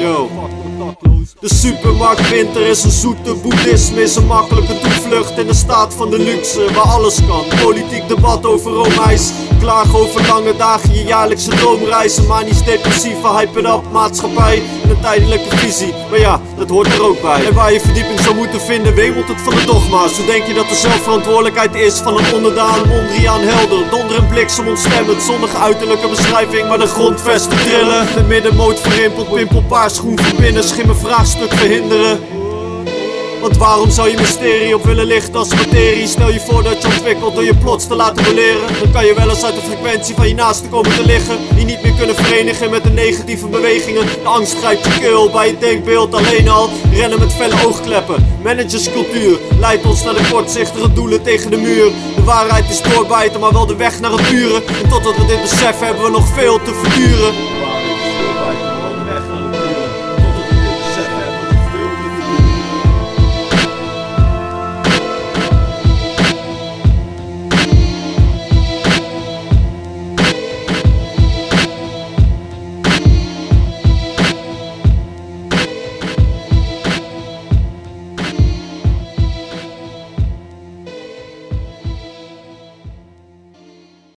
Yo. De supermarktwinter is een zoete boeddhisme, is een makkelijke toevoeging toevlucht in de staat van de luxe waar alles kan. Politiek debat over Romeis, klagen over lange dagen, je jaarlijkse droomreizen, maar niet depressieve hype it up, maatschappij en een tijdelijke visie. Maar ja, dat hoort er ook bij. En waar je verdieping zou moeten vinden, wemelt het van de dogma's. Hoe denk je dat de zelfverantwoordelijkheid is van een onderdaan, Mondriaan helder, donder en bliksem ontstemmend, zonder uiterlijke beschrijving, maar de grondvesten trillen. De middenmoot verrimpeld, pimpelpaar, schoen van binnen, schimmen vraagstuk verhinderen. Waarom zou je mysterie op willen lichten als materie? Stel je voor dat je ontwikkelt door je plots te laten beleren. Dan kan je wel eens uit de frequentie van je naaste komen te liggen. Die niet meer kunnen verenigen met de negatieve bewegingen. De angst grijpt je keel bij het denkbeeld alleen al. Rennen met felle oogkleppen. Managerscultuur leidt ons naar de kortzichtige doelen tegen de muur. De waarheid is doorbijten, maar wel de weg naar het pure. En totdat we dit besef hebben we nog veel te verduren.